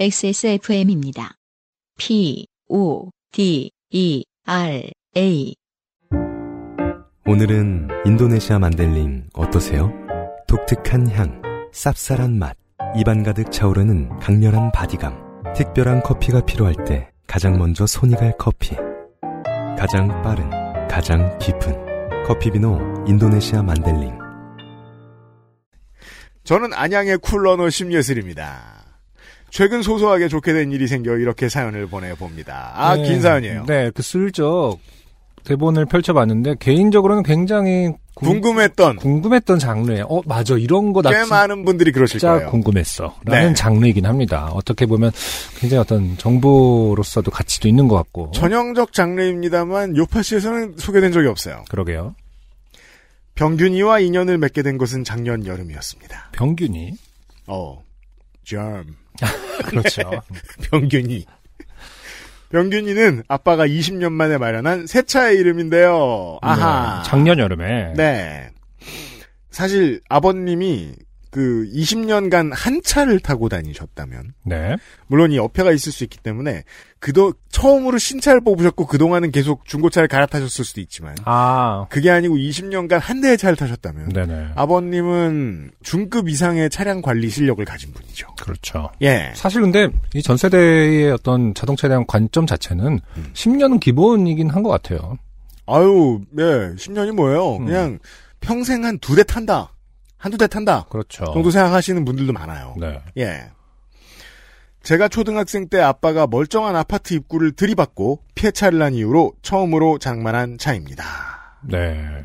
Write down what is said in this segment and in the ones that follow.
XSFM입니다. P, O, D, E, R, A. 오늘은 인도네시아 만델링 어떠세요? 독특한 향, 쌉쌀한 맛, 입안 가득 차오르는 강렬한 바디감. 특별한 커피가 필요할 때 가장 먼저 손이 갈 커피. 가장 빠른, 가장 깊은 커피비노 인도네시아 만델링. 저는 안양의 쿨러너 심예슬입니다. 최근 소소하게 좋게 된 일이 생겨 이렇게 사연을 보내봅니다. 아, 네, 긴 사연이에요. 네, 그 슬쩍 대본을 펼쳐봤는데 개인적으로는 굉장히 궁- 궁금했던 궁금했던 장르에 어 맞아 이런 거나 꽤 많은 분들이 그러실 진짜 거예요. 궁금했어 라는 네. 장르이긴 합니다. 어떻게 보면 굉장히 어떤 정보로서도 가치도 있는 것 같고 전형적 장르입니다만 요파시에서는 소개된 적이 없어요. 그러게요. 병균이와 인연을 맺게 된 것은 작년 여름이었습니다. 병균이 어, germ. 그렇죠. 병균이. 병균이는 아빠가 20년 만에 마련한 새 차의 이름인데요. 아하. 네, 작년 여름에 네. 사실 아버님이 그 20년간 한 차를 타고 다니셨다면 네. 물론 이 어폐가 있을 수 있기 때문에 그도 처음으로 신차를 뽑으셨고 그동안은 계속 중고차를 갈아타셨을 수도 있지만 아 그게 아니고 20년간 한 대의 차를 타셨다면 네네 아버님은 중급 이상의 차량 관리 실력을 가진 분이죠. 그렇죠. 예. 사실 근데 이 전 세대의 어떤 자동차에 대한 관점 자체는 음. 10년은 기본이긴 한 것 같아요. 아유, 네. 10년이 뭐예요? 음. 그냥 평생 한 두 대 탄다. 한두 대 탄다. 그렇죠. 정도 생각하시는 분들도 많아요. 네. 예. 제가 초등학생 때 아빠가 멀쩡한 아파트 입구를 들이받고 폐차를 난 이후로 처음으로 장만한 차입니다. 네.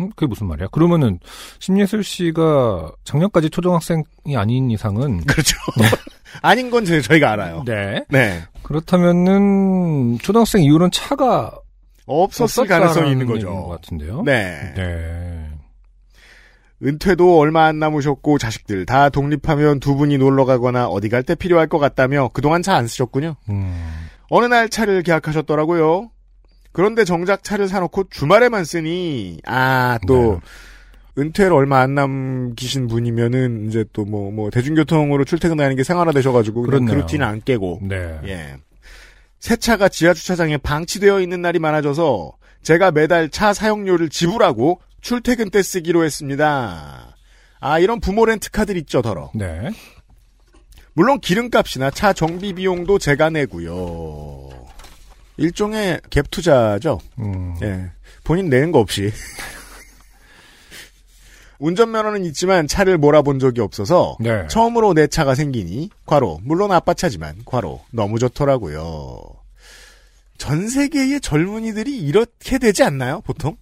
음, 그게 무슨 말이야? 그러면은 심예슬 씨가 작년까지 초등학생이 아닌 이상은 그렇죠. 아닌 건 제- 저희가 알아요. 네. 네. 그렇다면은 초등학생 이후로는 차가 없었을 가능성이 있는 거죠. 것 같은데요. 네. 네. 은퇴도 얼마 안 남으셨고 자식들 다 독립하면 두 분이 놀러 가거나 어디 갈 때 필요할 것 같다며 그동안 차 안 쓰셨군요. 음, 어느 날 차를 계약하셨더라고요. 그런데 정작 차를 사놓고 주말에만 쓰니 아또 은퇴를 얼마 안 남기신 분이면은 이제 또뭐뭐 대중교통으로 출퇴근하는 게 생활화되셔가지고 그 그렇네요. 루틴을 안 깨고 네. 예. 새 차가 지하 주차장에 방치되어 있는 날이 많아져서 제가 매달 차 사용료를 지불하고 출퇴근 때 쓰기로 했습니다. 아 이런 부모 렌트 카드 있죠 더러. 네. 물론 기름값이나 차 정비 비용도 제가 내고요. 일종의 갭 투자죠. 음, 예. 본인 내는 거 없이. 운전면허는 있지만 차를 몰아본 적이 없어서 네. 처음으로 내 차가 생기니 과로 물론 아빠 차지만 과로 너무 좋더라고요. 전 세계의 젊은이들이 이렇게 되지 않나요? 보통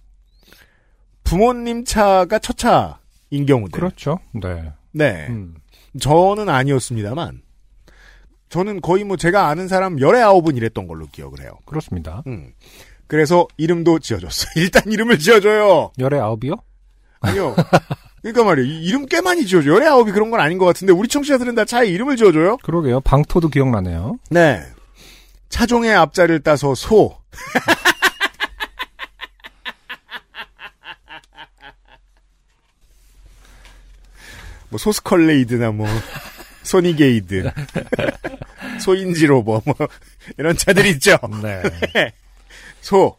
부모님 차가 첫 차인 경우들. 그렇죠. 네. 네. 음, 저는 아니었습니다만 저는 거의 뭐 제가 아는 사람 열에 아홉은 이랬던 걸로 기억을 해요. 그렇습니다. 음. 그래서 이름도 지어줬어요. 일단 이름을 지어줘요. 열에 아홉이요? 아니요. 그러니까 말이에요. 이 이름 꽤 많이 지어줘. 열에 아홉이 그런 건 아닌 것 같은데 우리 청취자들은 다 차에 이름을 지어줘요. 그러게요. 방토도 기억나네요. 네. 차종의 앞자리를 따서 소. 뭐 소스컬레이드나 뭐 소니게이드, 소인지로버 뭐 이런 차들이 있죠. 네. 소,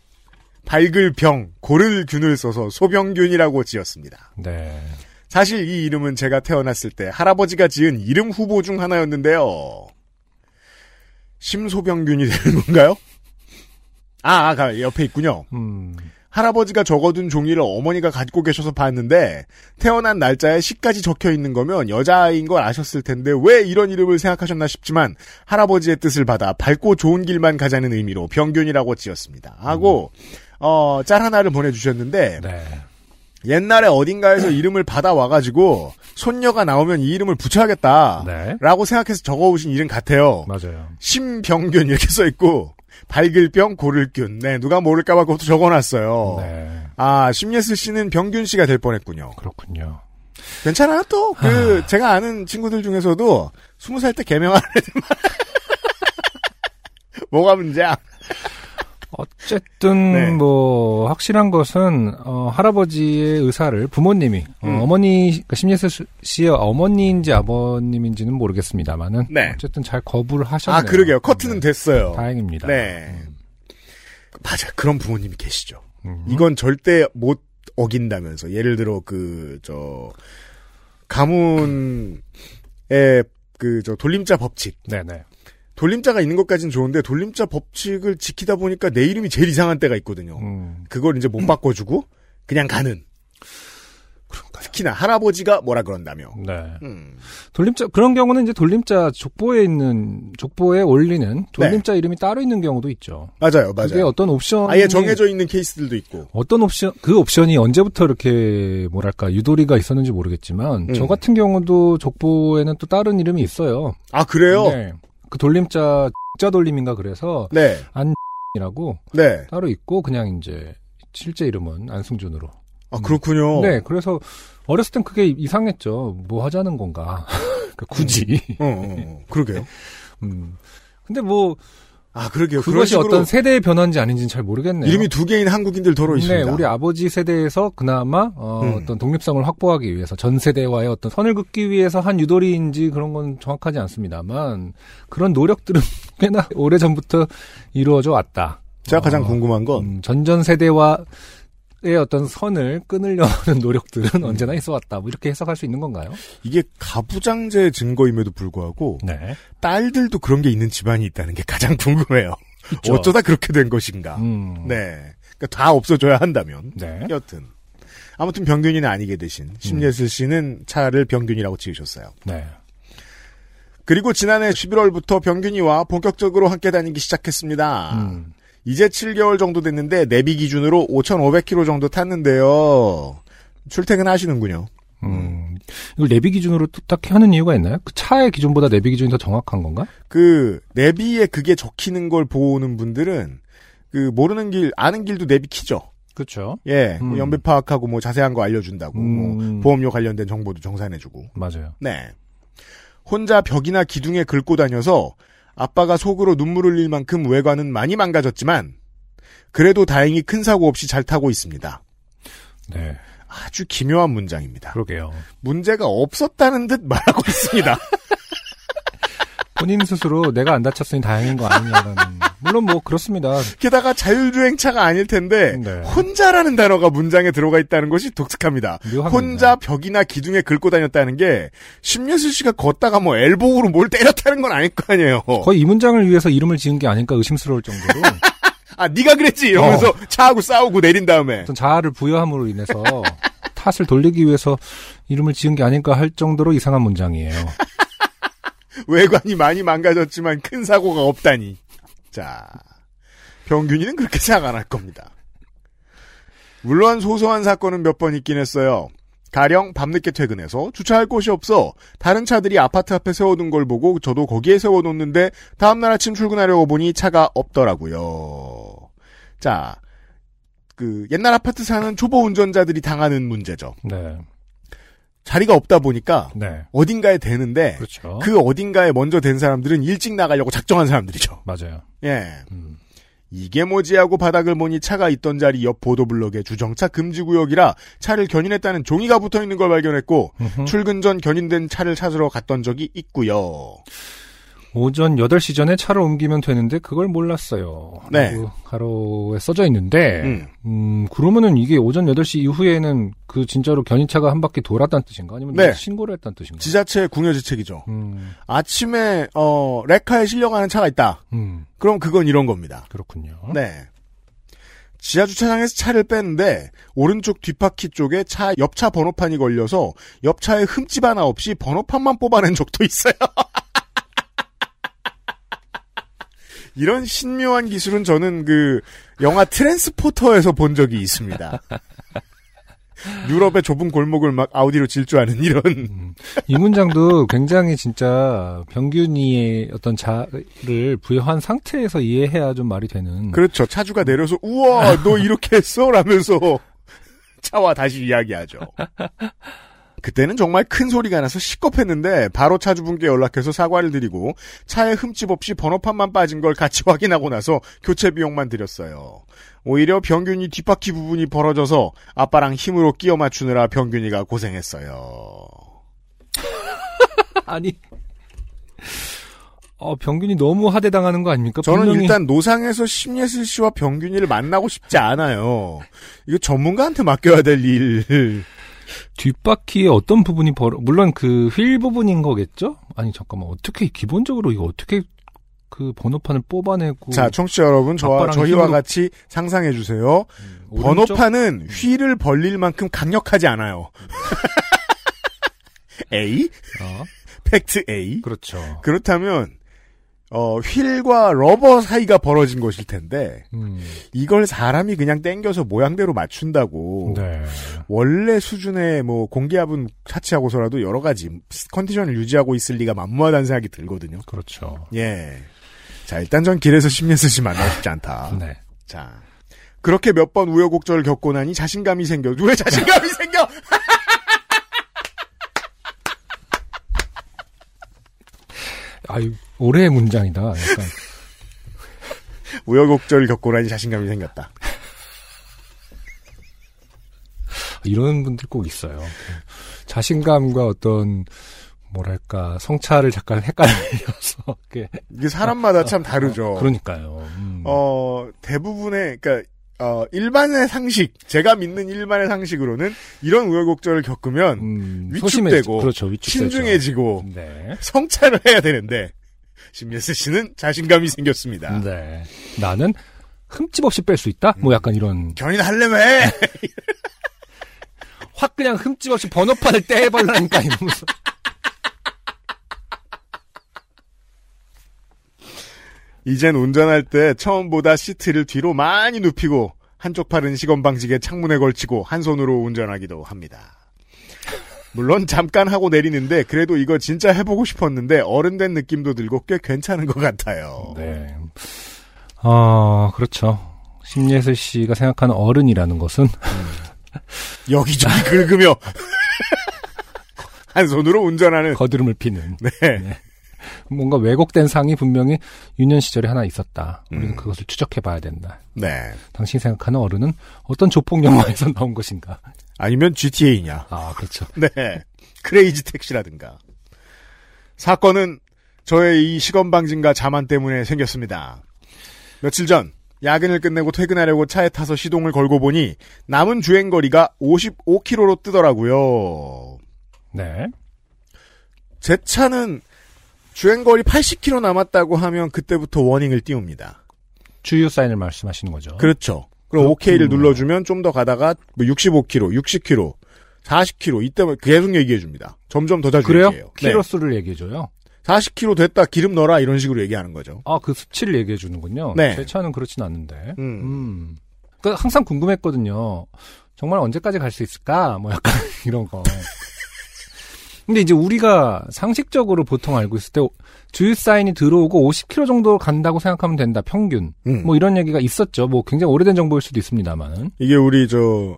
밝을 병, 고를 균을 써서 소병균이라고 지었습니다. 네. 사실 이 이름은 제가 태어났을 때 할아버지가 지은 이름 후보 중 하나였는데요. 심소병균이 되는 건가요? 아, 아, 가- 옆에 있군요. 음, 할아버지가 적어둔 종이를 어머니가 갖고 계셔서 봤는데 태어난 날짜에 시까지 적혀 있는 거면 여자아이인 걸 아셨을 텐데 왜 이런 이름을 생각하셨나 싶지만 할아버지의 뜻을 받아 밝고 좋은 길만 가자는 의미로 병균이라고 지었습니다. 하고 어, 짤 하나를 보내주셨는데 네. 옛날에 어딘가에서 이름을 받아와가지고 손녀가 나오면 이 이름을 붙여야겠다. 네. 라고 생각해서 적어오신 이름 같아요. 맞아요. 심병균 이렇게 써있고 밝을 병 고를균. 네 누가 모를까봐 그것도 적어놨어요. 네. 아 심예슬 씨는 병균 씨가 될 뻔했군요. 그렇군요. 괜찮아요 또. 그 제가 아는 친구들 중에서도 스무 살 때 개명하는 애들 많- 뭐가 문제야? 어쨌든 네. 뭐 확실한 것은 어, 할아버지의 의사를 부모님이 음. 어, 머니 그러니까 심예슬 씨의 어머니인지 아버님인지는 모르겠습니다만은 네. 어쨌든 잘 거부를 하셨네요. 아, 그러게요. 커트는 네. 됐어요. 다행입니다. 네. 맞아. 그런 부모님이 계시죠. 음. 이건 절대 못 어긴다면서. 예를 들어, 그, 저, 가문의 그, 저, 돌림자 법칙. 네네. 돌림자가 있는 것까지는 좋은데, 돌림자 법칙을 지키다 보니까 내 이름이 제일 이상한 때가 있거든요. 음. 그걸 이제 못 바꿔주고, 그냥 가는. 특히나 할아버지가 뭐라 그런다며. 네. 음. 돌림자 그런 경우는 이제 돌림자 족보에 있는 족보에 올리는 돌림자 이름이 따로 있는 경우도 있죠. 맞아요, 그게 네. 맞아요. 어떤 옵션 아예 정해져 있는 케이스들도 있고. 어떤 옵션 그 옵션이 언제부터 이렇게 뭐랄까 유도리가 있었는지 모르겠지만 음. 저 같은 경우도 족보에는 또 다른 이름이 있어요. 아, 그래요? 네. 그 돌림자 자 돌림인가 그래서 네. 이라고 네. 따로 있고 그냥 이제 실제 이름은 안승준으로. 아, 그렇군요. 네, 그래서 어렸을 땐 그게 이상했죠. 뭐 하자는 건가. 그 굳이. 어, 어, 어. 그러게요. 음. 근데 뭐 아, 그러게요. 그것이 어떤 세대의 변화인지 아닌지는 잘 모르겠네요. 이름이 두 개인 한국인들 더러 있습니다. 네, 우리 아버지 세대에서 그나마 어, 음. 떤 독립성을 확보하기 위해서 전 세대와의 어떤 선을 긋기 위해서 한 유도리인지 그런 건 정확하지 않습니다만 그런 노력들은 꽤나 오래 전부터 이루어져 왔다. 제가 가장 어, 궁금한 건 음, 전전 세대와 의 어떤 선을 끊으려 하는 노력들은 음. 언제나 있어 왔다. 뭐 이렇게 해석할 수 있는 건가요? 이게 가부장제 증거임에도 불구하고 네. 딸들도 그런 게 있는 집안이 있다는 게 가장 궁금해요. 있죠. 어쩌다 그렇게 된 것인가. 음. 네. 그러니까 다 없어져야 한다면. 네. 여튼. 아무튼 병균이는 아니게 되신 심예슬 씨는 차를 병균이라고 지으셨어요. 네. 그리고 지난해 11월부터 병균이와 본격적으로 함께 다니기 시작했습니다. 음. 이제 7개월 정도 됐는데 내비 기준으로 5,500km 정도 탔는데요. 출퇴근하시는군요. 음. 이걸 내비 기준으로 또 딱히 하는 이유가 있나요? 그 차의 기준보다 내비 기준이 더 정확한 건가? 그 내비에 그게 적히는 걸 보는 분들은 그 모르는 길 아는 길도 내비 키죠. 그렇죠. 예, 음. 연배 파악하고 뭐 자세한 거 알려준다고 뭐 음. 보험료 관련된 정보도 정산해주고. 맞아요. 네. 혼자 벽이나 기둥에 긁고 다녀서 아빠가 속으로 눈물 흘릴 만큼 외관은 많이 망가졌지만 그래도 다행히 큰 사고 없이 잘 타고 있습니다. 네. 아주 기묘한 문장입니다. 그러게요. 문제가 없었다는 듯 말하고 있습니다. 본인 스스로 내가 안 다쳤으니 다행인 거 아니냐는. 물론 뭐 그렇습니다. 게다가 자율주행차가 아닐 텐데 네. 혼자라는 단어가 문장에 들어가 있다는 것이 독특합니다. 묘합니다. 혼자 벽이나 기둥에 긁고 다녔다는 게 심예슬 씨가 걷다가 뭐 엘보우로 뭘 때렸다는 건 아닐 거 아니에요. 거의 이 문장을 위해서 이름을 지은 게 아닐까 의심스러울 정도로 아 네가 그랬지 이러면서 어. 차하고 싸우고 내린 다음에 어떤 자아를 부여함으로 인해서 탓을 돌리기 위해서 이름을 지은 게 아닐까 할 정도로 이상한 문장이에요. 외관이 많이 망가졌지만 큰 사고가 없다니. 자, 병균이는 그렇게 생각 안 할 겁니다. 물론 소소한 사건은 몇 번 있긴 했어요. 가령 밤늦게 퇴근해서 주차할 곳이 없어 다른 차들이 아파트 앞에 세워둔 걸 보고 저도 거기에 세워놓는데 다음날 아침 출근하려고 보니 차가 없더라고요. 자, 그 옛날 아파트 사는 초보 운전자들이 당하는 문제죠. 네. 자리가 없다 보니까 네. 어딘가에 대는데 그렇죠. 그 어딘가에 먼저 된 사람들은 일찍 나가려고 작정한 사람들이죠. 맞아요. 예. 음. 이게 뭐지 하고 바닥을 보니 차가 있던 자리 옆 보도블럭에 주정차 금지 구역이라 차를 견인했다는 종이가 붙어 있는 걸 발견했고 음흠. 출근 전 견인된 차를 찾으러 갔던 적이 있고요. 오전 8시 전에 차를 옮기면 되는데 그걸 몰랐어요. 네. 가로에 써져 있는데 음. 음, 그러면은 이게 오전 8시 이후에는 그 진짜로 견인차가 한 바퀴 돌았다는 뜻인가? 아니면 네. 신고를 했다는 뜻인가? 지자체 궁여지책이죠. 음, 아침에 어 레카에 실려가는 차가 있다. 음, 그럼 그건 이런 겁니다. 그렇군요. 네. 지하 주차장에서 차를 뺐는데 오른쪽 뒷바퀴 쪽에 차 옆차 번호판이 걸려서 옆차에 흠집 하나 없이 번호판만 뽑아낸 적도 있어요. 이런 신묘한 기술은 저는 그 영화 트랜스포터에서 본 적이 있습니다. 유럽의 좁은 골목을 막 아우디로 질주하는 이런 음, 이 문장도 굉장히 진짜 병균이의 어떤 자를 부여한 상태에서 이해해야 좀 말이 되는. 그렇죠. 차주가 내려서 우와 너 이렇게 했어 라면서 차와 다시 이야기하죠. 그때는 정말 큰 소리가 나서 시겁했는데 바로 차주분께 연락해서 사과를 드리고 차에 흠집 없이 번호판만 빠진 걸 같이 확인하고 나서 교체 비용만 드렸어요. 오히려 병균이 뒷바퀴 부분이 벌어져서 아빠랑 힘으로 끼워 맞추느라 병균이가 고생했어요. 아니. 어, 병균이 너무 하대당하는 거 아닙니까? 저는 분명히- 일단 노상에서 심예슬 씨와 병균이를 만나고 싶지 않아요. 이거 전문가한테 맡겨야 될 일. 뒷바퀴에 어떤 부분이 벌어, 물론 그 휠 부분인 거겠죠? 아니, 잠깐만. 어떻게, 기본적으로 이거 어떻게 그 번호판을 뽑아내고. 자, 청취자 여러분, 저와 저희와 힘으로- 같이 상상해 주세요. 오른쪽? 번호판은 휠을 벌릴 만큼 강력하지 않아요. A? 어, 팩트 A? 그렇죠. 그렇다면 어, 휠과 러버 사이가 벌어진 것일 텐데 음, 이걸 사람이 그냥 땡겨서 모양대로 맞춘다고 네. 원래 수준의 뭐 공기압은 차치하고서라도 여러 가지 컨디션을 유지하고 있을 리가 만무하다는 생각이 들거든요. 그렇죠. 예. 자, 일단 전 길에서 씨 만나고 싶지 않다. 네. 자. 그렇게 몇 번 우여곡절을 겪고 나니 자신감이 생겨. 왜 자신감이 생겨? 아유, 올해의 문장이다. 약간. 우여곡절을 겪고 나니 자신감이 생겼다. 이런 분들 꼭 있어요. 자신감과 어떤, 뭐랄까, 성찰을 잠깐 헷갈려서. 이게 사람마다 참 다르죠. 그러니까요. 음. 어, 대부분의, 그니까, 어, 일반의 상식, 제가 믿는 일반의 상식으로는 이런 우여곡절을 겪으면 음, 위축되고, 소심해지- 그렇죠, 위축되죠. 신중해지고, 네. 성찰을 해야 되는데, 심예슬 씨는 자신감이 생겼습니다. 네. 나는 흠집 없이 뺄 수 있다? 뭐 약간 이런. 견인 할래며 해! 확 그냥 흠집 없이 번호판을 떼버리라니까 이러면서. 이젠 운전할 때 처음보다 시트를 뒤로 많이 눕히고, 한쪽 팔은 시건 방지게 창문에 걸치고, 한 손으로 운전하기도 합니다. 물론 잠깐 하고 내리는데, 그래도 이거 진짜 해보고 싶었는데, 어른 된 느낌도 들고 꽤 괜찮은 것 같아요. 네. 어, 그렇죠. 심예슬 씨가 생각하는 어른이라는 것은 여기저기 긁으며 한 손으로 운전하는 거드름을 피는 네. 뭔가 왜곡된 상이 분명히 유년 시절에 하나 있었다. 우리는 음. 그것을 추적해 봐야 된다. 네. 당신이 생각하는 어른은 어떤 조폭 영화에서 나온 것인가? 아니면 GTA냐. 아, 그렇죠. 네. 크레이지 택시라든가. 사건은 저의 이 시건 방진과 자만 때문에 생겼습니다. 며칠 전 야근을 끝내고 퇴근하려고 차에 타서 시동을 걸고 보니 남은 주행 거리가 55km로 뜨더라고요. 네. 제 차는 주행 거리 80km 남았다고 하면 그때부터 워닝을 띄웁니다. 주유 사인을 말씀하시는 거죠. 그렇죠. 그럼. OK를 눌러주면 좀 더 가다가 뭐 65km, 60km, 40km 이때 계속 얘기해 줍니다. 점점 더 자주 그래요? 얘기해요. 네. 키로 수를 얘기해 줘요. 40km 됐다 기름 넣어라 이런 식으로 얘기하는 거죠. 아, 그 수치를 얘기해 주는군요. 네. 제 차는 그렇진 않는데. 음. 음. 그 항상 궁금했거든요. 정말 언제까지 갈 수 있을까? 뭐 약간 이런 거. 근데 이제 우리가 상식적으로 보통 알고 있을 때 주유 사인이 들어오고 50km 정도 간다고 생각하면 된다. 평균. 음. 뭐 이런 얘기가 있었죠. 뭐 굉장히 오래된 정보일 수도 있습니다만은. 이게 우리 저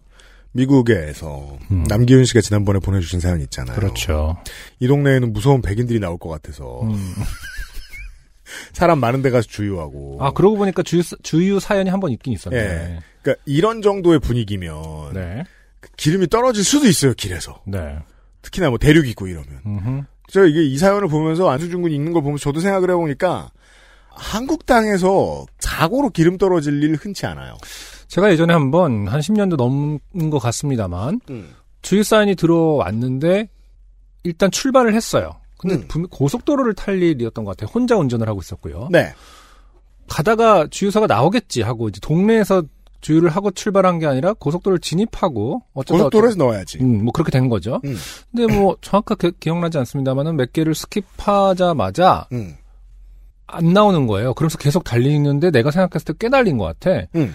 미국에서 음. 남기훈 씨가 지난번에 보내주신 사연 있잖아요. 그렇죠. 이 동네에는 무서운 백인들이 나올 것 같아서 음. 사람 많은 데 가서 주유하고. 아, 그러고 보니까 주유, 사- 주유 사연이 한 번 있긴 있었네. 예. 그러니까 이런 정도의 분위기면 네. 기름이 떨어질 수도 있어요 길에서. 네. 특히나 뭐 대륙 있고 이러면. 음흠. 저 이게 이 사연을 보면서 안수준 군이 읽는 걸 보면서 저도 생각을 해보니까 한국 땅에서 사고로 기름 떨어질 일 흔치 않아요. 제가 예전에 한번 한 10년도 넘은 것 같습니다만 음. 주유 사인이 들어왔는데 일단 출발을 했어요. 근데 음. 고속도로를 탈 일이었던 것 같아요. 혼자 운전을 하고 있었고요. 네. 가다가 주유소가 나오겠지 하고 이제 동네에서 주유를 하고 출발한 게 아니라 고속도로를 진입하고 어쩌다 고속도로에서 넣어야지. 음, 뭐 그렇게 된 거죠. 음. 근데 뭐 정확하게 기억나지 않습니다만은 몇 개를 skip하자마자 음. 안 나오는 거예요. 그러면서 계속 달리는데 내가 생각했을 때 꽤 달린 것 같아. 음.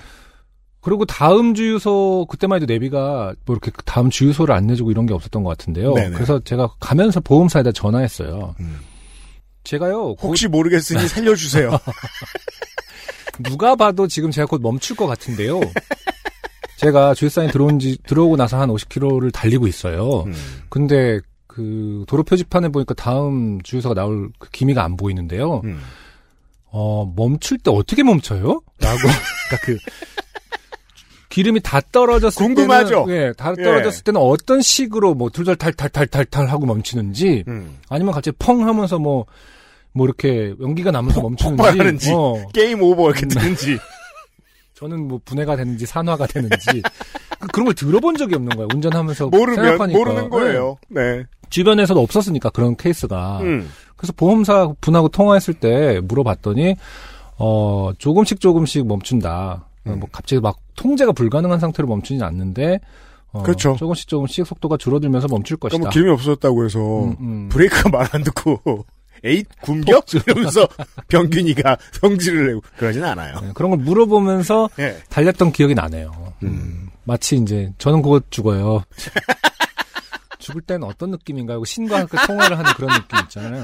그리고 다음 주유소 그때만 해도 내비가 뭐 이렇게 다음 주유소를 안 내주고 이런 게 없었던 것 같은데요. 네네. 그래서 제가 가면서 보험사에다 전화했어요. 음. 제가요 곧 혹시 모르겠으니 살려주세요. 누가 봐도 지금 제가 곧 멈출 것 같은데요. 제가 주유사인 들어온 지, 들어오고 나서 한 50km를 달리고 있어요. 음. 근데 그 도로 표지판에 보니까 다음 주유소가 나올 그 기미가 안 보이는데요. 음. 어, 멈출 때 어떻게 멈춰요? 라고. 그러니까 그 기름이 다 떨어졌을 궁금하죠? 때는 예, 다 예. 떨어졌을 때는 어떤 식으로 뭐 둘둘탈탈탈탈탈 하고 멈추는지 음. 아니면 갑자기 펑 하면서 뭐 뭐 이렇게 연기가 나면서 폭- 멈추는지. 어, 게임 오버 이렇게 되는지. 저는 뭐 분해가 되는지 산화가 되는지 그- 그런 걸 들어본 적이 없는 거예요. 운전하면서 모르면 생각하니까. 모르는 거예요. 네. 네. 주변에서도 없었으니까 그런 케이스가. 음. 그래서 보험사 분하고 통화했을 때 물어봤더니 어 조금씩 조금씩 멈춘다. 어, 뭐 갑자기 막 통제가 불가능한 상태로 멈추진 않는데 어, 그렇죠. 조금씩 조금씩 속도가 줄어들면서 멈출 것이다. 그러니까 뭐 기름이 없어졌다고 해서 음, 음. 브레이크가 말 안 듣고 에잇 굶겨? 이러면서 병균이가 성질을 내고 그러진 않아요. 네, 그런 걸 물어보면서 예. 달렸던 기억이 나네요. 음, 마치 이제 저는 그거 죽어요. 죽을 땐 어떤 느낌인가요? 하고 신과 그 통화를 하는 그런 느낌 있잖아요.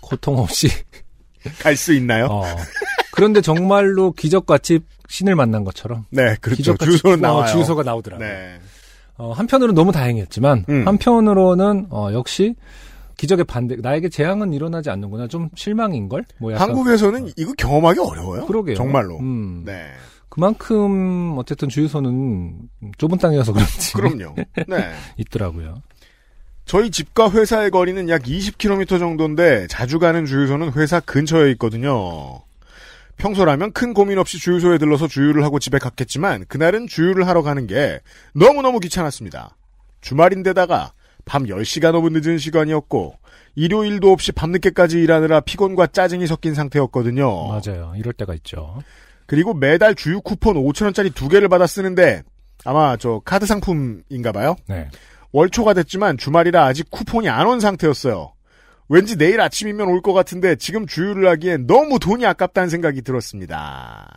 고통 없이. 갈 수 있나요? 어. 그런데 정말로 기적같이 신을 만난 것처럼 네, 그렇죠. 주소는 어, 나와요. 주유소가 나오더라고요. 네. 어, 한편으로는 너무 다행이었지만 음. 한편으로는 어, 역시 기적의 반대 나에게 재앙은 일어나지 않는구나 좀 실망인 걸. 뭐 약간 한국에서는 이거 경험하기 어려워요. 그러게요. 정말로. 음. 네. 그만큼 어쨌든 주유소는 좁은 땅이어서 그런지 그럼요. 네. 있더라고요. 저희 집과 회사의 거리는 약 20km 정도인데 자주 가는 주유소는 회사 근처에 있거든요. 평소라면 큰 고민 없이 주유소에 들러서 주유를 하고 집에 갔겠지만 그날은 주유를 하러 가는 게 너무너무 귀찮았습니다. 주말인데다가 밤 10시가 넘은 늦은 시간이었고 일요일도 없이 밤늦게까지 일하느라 피곤과 짜증이 섞인 상태였거든요. 맞아요. 이럴 때가 있죠. 그리고 매달 주유 쿠폰 5천원짜리 두 개를 받아 쓰는데 아마 저 카드 상품인가 봐요. 네. 월초가 됐지만 주말이라 아직 쿠폰이 안 온 상태였어요. 왠지 내일 아침이면 올 것 같은데 지금 주유를 하기엔 너무 돈이 아깝다는 생각이 들었습니다.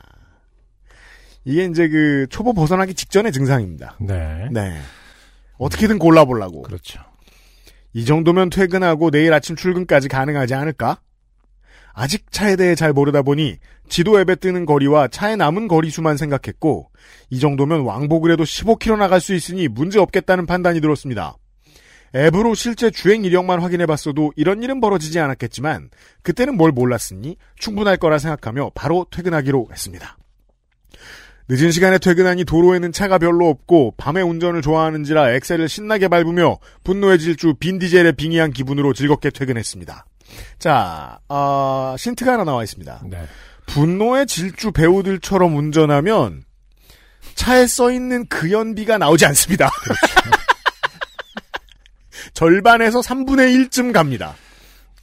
이게 이제 그 초보 벗어나기 직전의 증상입니다. 네. 네. 어떻게든 골라보려고. 그렇죠. 이 정도면 퇴근하고 내일 아침 출근까지 가능하지 않을까? 아직 차에 대해 잘 모르다 보니 지도 앱에 뜨는 거리와 차에 남은 거리 수만 생각했고 이 정도면 왕복을 해도 15km 나갈 수 있으니 문제 없겠다는 판단이 들었습니다. 앱으로 실제 주행 이력만 확인해 봤어도 이런 일은 벌어지지 않았겠지만 그때는 뭘 몰랐으니 충분할 거라 생각하며 바로 퇴근하기로 했습니다. 늦은 시간에 퇴근하니 도로에는 차가 별로 없고 밤에 운전을 좋아하는지라 엑셀을 신나게 밟으며 분노의 질주 빈디젤의 빙의한 기분으로 즐겁게 퇴근했습니다. 자, 아, 신트가 하나 나와 있습니다. 네. 분노의 질주 배우들처럼 운전하면 차에 써 있는 그 연비가 나오지 않습니다. 절반에서 3분의 1쯤 갑니다.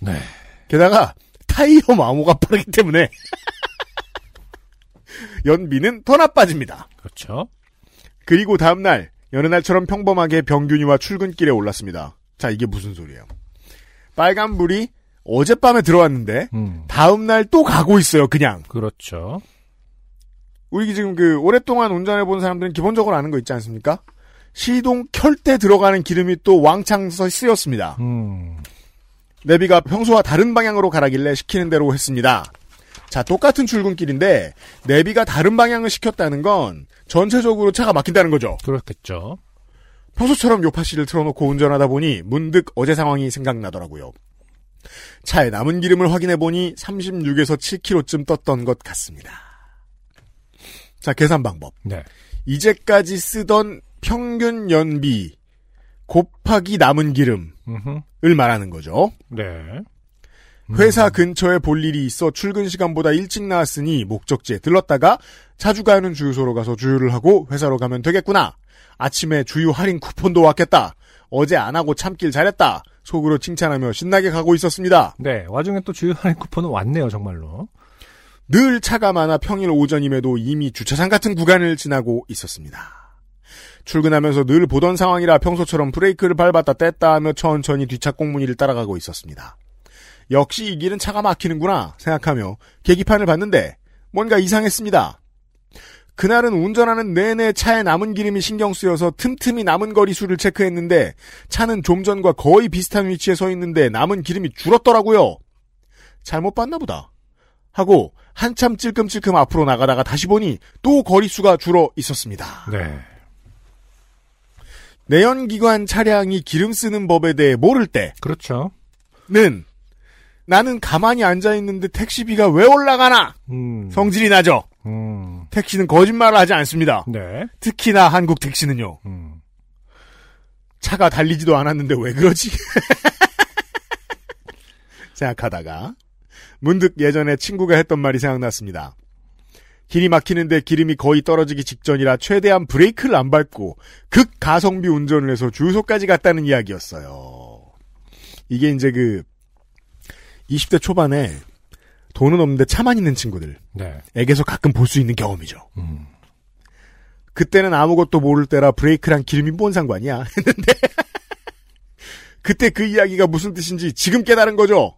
네. 게다가 타이어 마모가 빠르기 때문에 연비는 더 나빠집니다. 그렇죠. 그리고 다음날 여느 날처럼 평범하게 병균이와 출근길에 올랐습니다. 자 이게 무슨 소리예요? 빨간불이 어젯밤에 들어왔는데 음. 다음날 또 가고 있어요. 그냥 그렇죠. 우리 지금 그 오랫동안 운전해 본 사람들은 기본적으로 아는 거 있지 않습니까? 시동 켤 때 들어가는 기름이 또 왕창 서 쓰였습니다. 음. 내비가 평소와 다른 방향으로 가라길래 시키는 대로 했습니다. 자, 똑같은 출근길인데 내비가 다른 방향을 시켰다는 건 전체적으로 차가 막힌다는 거죠. 그렇겠죠. 평소처럼 요파씨를 틀어놓고 운전하다 보니 문득 어제 상황이 생각나더라고요. 차에 남은 기름을 확인해 보니 36에서 7km쯤 떴던 것 같습니다. 자, 계산 방법. 네. 이제까지 쓰던 평균 연비 곱하기 남은 기름을 음흠. 말하는 거죠. 네. 회사 근처에 볼 일이 있어 출근 시간보다 일찍 나왔으니 목적지에 들렀다가 자주 가는 주유소로 가서 주유를 하고 회사로 가면 되겠구나. 아침에 주유 할인 쿠폰도 왔겠다. 어제 안 하고 참길 잘했다. 속으로 칭찬하며 신나게 가고 있었습니다. 네. 와중에 또 주유 할인 쿠폰은 왔네요, 정말로. 늘 차가 많아 평일 오전임에도 이미 주차장 같은 구간을 지나고 있었습니다. 출근하면서 늘 보던 상황이라 평소처럼 브레이크를 밟았다 뗐다 하며 천천히 뒷차 꽁무니를 따라가고 있었습니다. 역시 이 길은 차가 막히는구나 생각하며 계기판을 봤는데 뭔가 이상했습니다. 그날은 운전하는 내내 차에 남은 기름이 신경 쓰여서 틈틈이 남은 거리 수를 체크했는데 차는 좀 전과 거의 비슷한 위치에 서 있는데 남은 기름이 줄었더라고요. 잘못 봤나 보다. 하고 한참 찔끔찔끔 앞으로 나가다가 다시 보니 또 거리 수가 줄어 있었습니다. 네. 내연기관 차량이 기름 쓰는 법에 대해 모를 그렇죠. 때는 나는 가만히 앉아 있는데 택시비가 왜 올라가나 음. 성질이 나죠. 음. 택시는 거짓말을 하지 않습니다. 네. 특히나 한국 택시는요. 음. 차가 달리지도 않았는데 왜 그러지? 생각하다가 문득 예전에 친구가 했던 말이 생각났습니다. 길이 막히는데 기름이 거의 떨어지기 직전이라 최대한 브레이크를 안 밟고 극 가성비 운전을 해서 주유소까지 갔다는 이야기였어요. 이게 이제 그 20대 초반에 돈은 없는데 차만 있는 친구들에게서 네. 가끔 볼 수 있는 경험이죠. 음. 그때는 아무것도 모를 때라 브레이크랑 기름이 뭔 상관이야 했는데 그때 그 이야기가 무슨 뜻인지 지금 깨달은 거죠.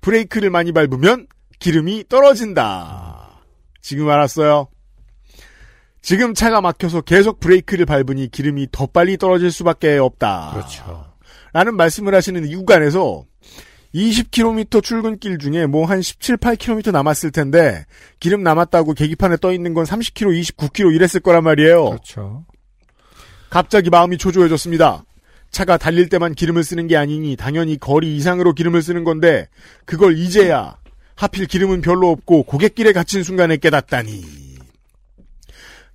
브레이크를 많이 밟으면 기름이 떨어진다. 지금 알았어요. 지금 차가 막혀서 계속 브레이크를 밟으니 기름이 더 빨리 떨어질 수밖에 없다. 그렇죠. 라는 말씀을 하시는 이 구간에서 20km 출근길 중에 뭐 한 17, 8km 남았을 텐데 기름 남았다고 계기판에 떠 있는 건 30km, 29km 이랬을 거란 말이에요. 그렇죠. 갑자기 마음이 초조해졌습니다. 차가 달릴 때만 기름을 쓰는 게 아니니 당연히 거리 이상으로 기름을 쓰는 건데 그걸 이제야 하필 기름은 별로 없고 고갯길에 갇힌 순간에 깨닫다니.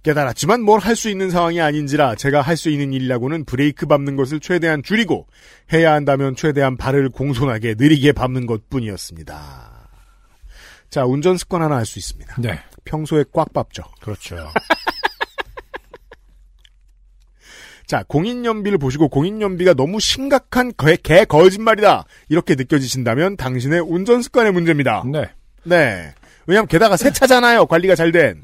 깨달았지만 뭘 할 수 있는 상황이 아닌지라 제가 할 수 있는 일이라고는 브레이크 밟는 것을 최대한 줄이고 해야 한다면 최대한 발을 공손하게 느리게 밟는 것 뿐이었습니다. 자, 운전 습관 하나 알 수 있습니다. 네. 평소에 꽉 밟죠. 그렇죠. 자, 공인연비를 보시고 공인연비가 너무 심각한 개, 개 거짓말이다. 이렇게 느껴지신다면 당신의 운전 습관의 문제입니다. 네. 네. 왜냐면 게다가 새 차잖아요. 관리가 잘 된.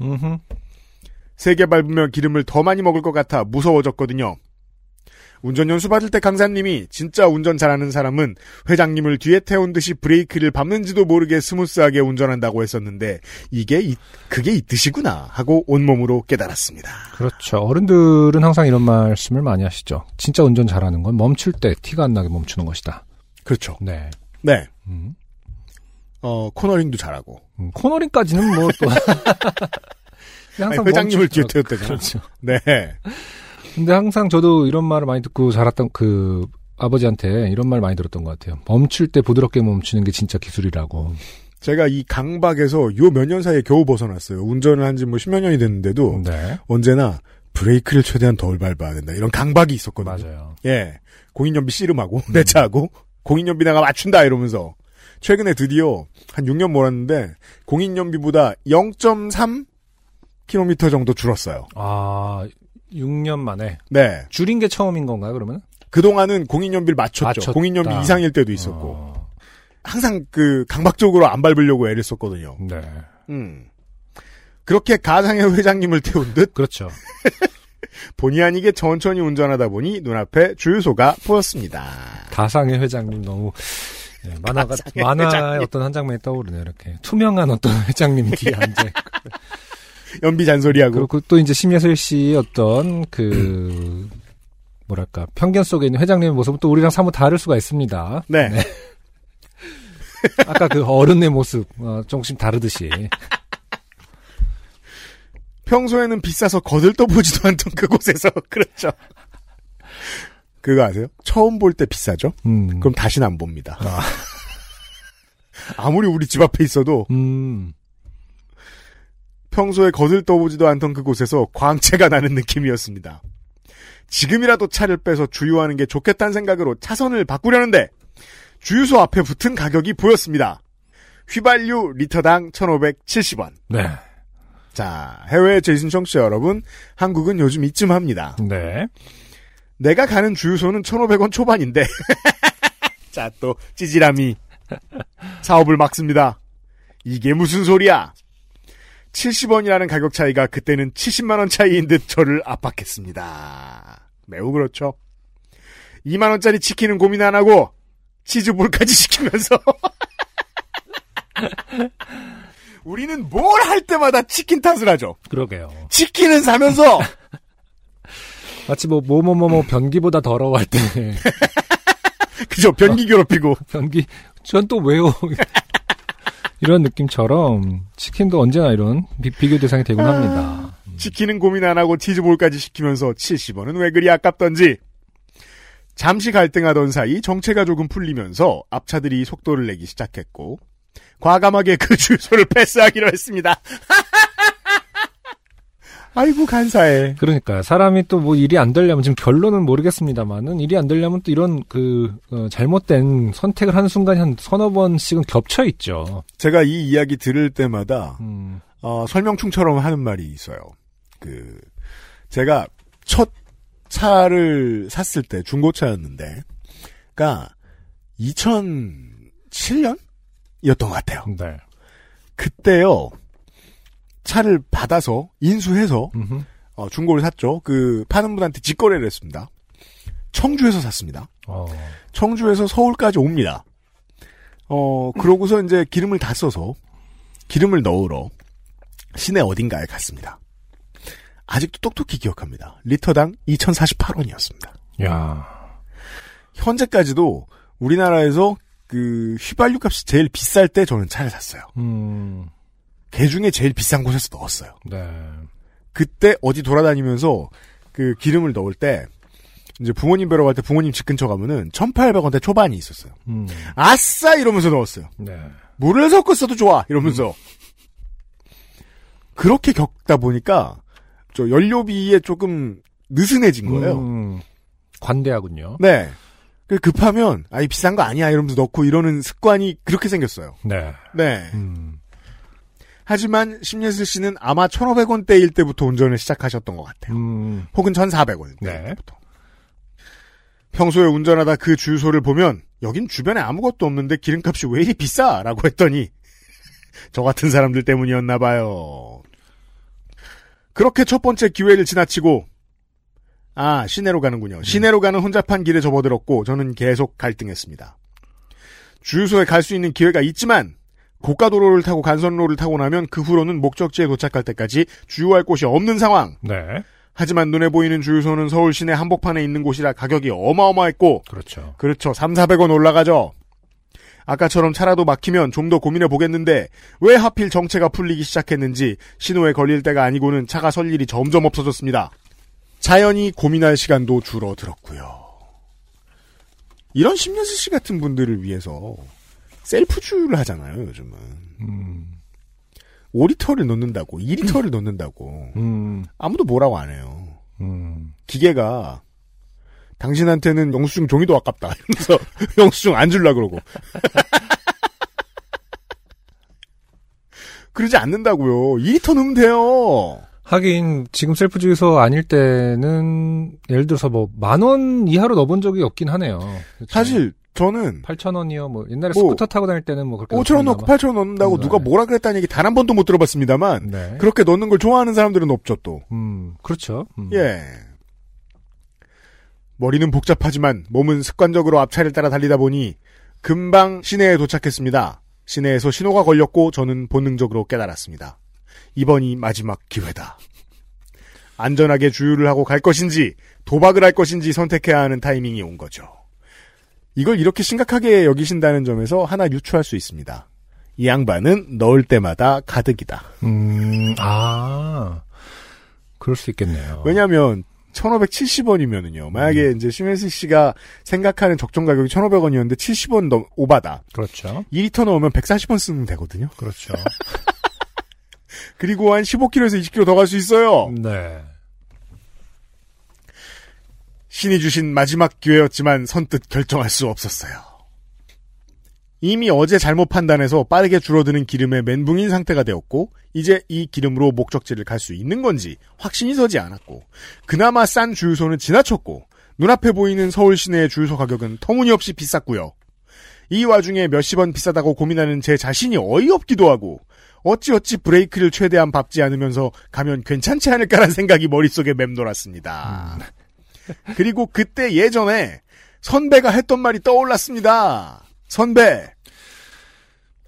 음흠. 세게 밟으면 기름을 더 많이 먹을 것 같아 무서워졌거든요. 운전 연수 받을 때 강사님이 진짜 운전 잘하는 사람은 회장님을 뒤에 태운 듯이 브레이크를 밟는지도 모르게 smooth하게 운전한다고 했었는데 이게 이, 그게 이 뜻이구나 하고 온몸으로 깨달았습니다. 그렇죠. 어른들은 항상 이런 말씀을 많이 하시죠. 진짜 운전 잘하는 건 멈출 때 티가 안 나게 멈추는 것이다. 그렇죠. 네. 네. 음. 어, 코너링도 잘하고. 음, 코너링까지는 뭐 또. 아니, 회장님을 태웠다잖아. 그렇죠. 네. 근데 항상 저도 이런 말을 많이 듣고 자랐던 그 아버지한테 이런 말 많이 들었던 것 같아요. 멈출 때 부드럽게 멈추는 게 진짜 기술이라고. 제가 이 강박에서 요 몇 년 사이에 겨우 벗어났어요. 운전을 한 지 뭐 십몇 년이 됐는데도 네. 언제나 브레이크를 최대한 덜 밟아야 된다. 이런 강박이 있었거든요. 맞아요. 예. 공인연비 씨름하고, 내 차하고, 공인연비 내가 맞춘다 이러면서. 최근에 드디어 한 6년 몰았는데, 공인연비보다 0.3km 정도 줄었어요. 아, 6년 만에. 네. 줄인 게 처음인 건가요, 그러면? 그동안은 공인연비를 맞췄죠. 맞췄다. 공인연비 이상일 때도 있었고. 어, 항상 그 강박적으로 안 밟으려고 애를 썼거든요. 네. 음. 그렇게 가상의 회장님을 태운 듯 그렇죠. 본의 아니게 천천히 운전하다 보니 눈앞에 주유소가 보였습니다. 가상의 회장님 너무 네, 만화가 가상의 만화의 회장님. 어떤 한 장면이 떠오르네요. 이렇게 투명한 어떤 회장님 뒤에 앉아 있고. 연비 잔소리하고 그리고 또 이제 심예슬 씨의 어떤 그 뭐랄까 편견 속에 있는 회장님의 모습은 또 우리랑 사뭇 다를 수가 있습니다. 네. 아까 그 어른의 모습 어, 조금씩 다르듯이 평소에는 비싸서 거들떠 보지도 않던 그곳에서 그렇죠. 그거 아세요? 처음 볼 때 비싸죠? 음, 그럼 다시는 안 봅니다. 아. 아무리 우리 집 앞에 있어도 음, 평소에 거들떠보지도 않던 그곳에서 광채가 나는 느낌이었습니다. 지금이라도 차를 빼서 주유하는 게 좋겠다는 생각으로 차선을 바꾸려는데 주유소 앞에 붙은 가격이 보였습니다. 휘발유 리터당 1,570원. 네, 자, 해외 재신 청취자 여러분, 한국은 요즘 이쯤 합니다. 네, 내가 가는 주유소는 1,500원 초반인데. 자, 또 찌질함이 사업을 막습니다. 이게 무슨 소리야? 70원이라는 가격 차이가 그때는 70만 원 차이인 듯 저를 압박했습니다. 매우 그렇죠. 2만 원짜리 치킨은 고민 안 하고 치즈볼까지 시키면서 우리는 뭘 할 때마다 치킨 탓을 하죠. 그러게요. 치킨은 사면서 마치 뭐 뭐 뭐 뭐 뭐 변기보다 더러워할 때 그죠 변기 괴롭히고 변기 전 또 왜요? 이런 느낌처럼 치킨도 언제나 이런 비, 비교 대상이 되곤 합니다. 치킨은 고민 안 하고 치즈볼까지 시키면서 70원은 왜 그리 아깝던지. 잠시 갈등하던 사이 정체가 조금 풀리면서 앞차들이 속도를 내기 시작했고 과감하게 그 주소를 패스하기로 했습니다. 아이고 간사해. 그러니까 사람이 또 뭐 일이 안 되려면 지금 결론은 모르겠습니다만은 일이 안 되려면 또 이런 그 어, 잘못된 선택을 하는 순간이 한 서너 번씩은 겹쳐 있죠. 제가 이 이야기 들을 때마다 음, 어, 설명충처럼 하는 말이 있어요. 그 제가 첫 차를 샀을 때 중고차였는데, 그러니까 2007년이었던 것 같아요. 네. 그때요 차를 받아서 인수해서 음흠. 어, 중고를 샀죠. 그 파는 분한테 직거래를 했습니다. 청주에서 샀습니다. 어, 청주에서 서울까지 옵니다. 어, 그러고서 이제 기름을 다 써서 기름을 넣으러 시내 어딘가에 갔습니다. 아직도 똑똑히 기억합니다. 리터당 2,048원이었습니다. 야, 현재까지도 우리나라에서 그 휘발유 값이 제일 비쌀 때 저는 차를 샀어요. 음, 개 중에 제일 비싼 곳에서 넣었어요. 네. 그때 어디 돌아다니면서 그 기름을 넣을 때 이제 부모님 뵈러 갈 때 부모님 집 근처 가면은 1,800원대 초반이 있었어요. 음, 아싸 이러면서 넣었어요. 네. 물을 섞어 써도 좋아 이러면서 그렇게 겪다 보니까 저 연료비에 조금 느슨해진 거예요. 음, 관대하군요. 네. 그 급하면 아이 비싼 거 아니야 이러면서 넣고 이러는 습관이 그렇게 생겼어요. 네. 네. 음, 하지만 심예슬 씨는 아마 1,500원대일 때부터 운전을 시작하셨던 것 같아요. 음, 혹은 1,400원. 네. 때부터. 평소에 운전하다 그 주유소를 보면 여긴 주변에 아무것도 없는데 기름값이 왜 이리 비싸? 라고 했더니 저 같은 사람들 때문이었나 봐요. 그렇게 첫 번째 기회를 지나치고 아 시내로 가는군요. 시내로 가는 혼잡한 길에 접어들었고 저는 계속 갈등했습니다. 주유소에 갈 수 있는 기회가 있지만 고가도로를 타고 간선로를 타고 나면 그 후로는 목적지에 도착할 때까지 주유할 곳이 없는 상황. 네. 하지만 눈에 보이는 주유소는 서울 시내 한복판에 있는 곳이라 가격이 어마어마했고 그렇죠. 그렇죠. 3, 400원 올라가죠. 아까처럼 차라도 막히면 좀 더 고민해 보겠는데 왜 하필 정체가 풀리기 시작했는지 신호에 걸릴 때가 아니고는 차가 설 일이 점점 없어졌습니다. 자연히 고민할 시간도 줄어들었고요. 이런 심연수 씨 같은 분들을 위해서 셀프 주유를 하잖아요, 요즘은. 음, 5리터를 넣는다고, 2리터를 넣는다고. 음, 아무도 뭐라고 안 해요. 음. 기계가 당신한테는 영수증 종이도 아깝다. 이러면서 영수증 안 줄라 그러고. 그러지 않는다고요. 2리터 넣으면 돼요. 하긴 지금 셀프 주유소 아닐 때는 예를 들어서 뭐 만 원 이하로 넣어본 적이 없긴 하네요. 그렇죠? 사실 저는 8천 원이요. 뭐 옛날에 뭐 스쿠터 타고 다닐 때는 뭐 그렇게 5천 원 넣고 8천 원 넣는다고 네. 누가 뭐라 그랬다는 얘기 단 한 번도 못 들어봤습니다만 네. 그렇게 넣는 걸 좋아하는 사람들은 없죠 또. 음, 그렇죠. 음. 예. 머리는 복잡하지만 몸은 습관적으로 앞차를 따라 달리다 보니 금방 시내에 도착했습니다. 시내에서 신호가 걸렸고 저는 본능적으로 깨달았습니다. 이번이 마지막 기회다. 안전하게 주유를 하고 갈 것인지 도박을 할 것인지 선택해야 하는 타이밍이 온 거죠. 이걸 이렇게 심각하게 여기신다는 점에서 하나 유추할 수 있습니다. 이 양반은 넣을 때마다 가득이다. 음, 아, 그럴 수 있겠네요. 왜냐하면 1,570원이면은요. 만약에 이제 심혜수 씨가 생각하는 적정 가격이 1,500원이었는데 70원 넘 오바다. 그렇죠. 2리터 넣으면 140원 쓰면 되거든요. 그렇죠. 그리고 한 15km에서 20km 더갈 수 있어요. 네. 신이 주신 마지막 기회였지만 선뜻 결정할 수 없었어요. 이미 어제 잘못 판단해서 빠르게 줄어드는 기름의 멘붕인 상태가 되었고 이제 이 기름으로 목적지를 갈 수 있는 건지 확신이 서지 않았고 그나마 싼 주유소는 지나쳤고 눈앞에 보이는 서울 시내의 주유소 가격은 터무니없이 비쌌고요. 이 와중에 몇십 원 비싸다고 고민하는 제 자신이 어이없기도 하고 어찌어찌 브레이크를 최대한 밟지 않으면서 가면 괜찮지 않을까라는 생각이 머릿속에 맴돌았습니다. 그리고 그때 예전에 선배가 했던 말이 떠올랐습니다. 선배,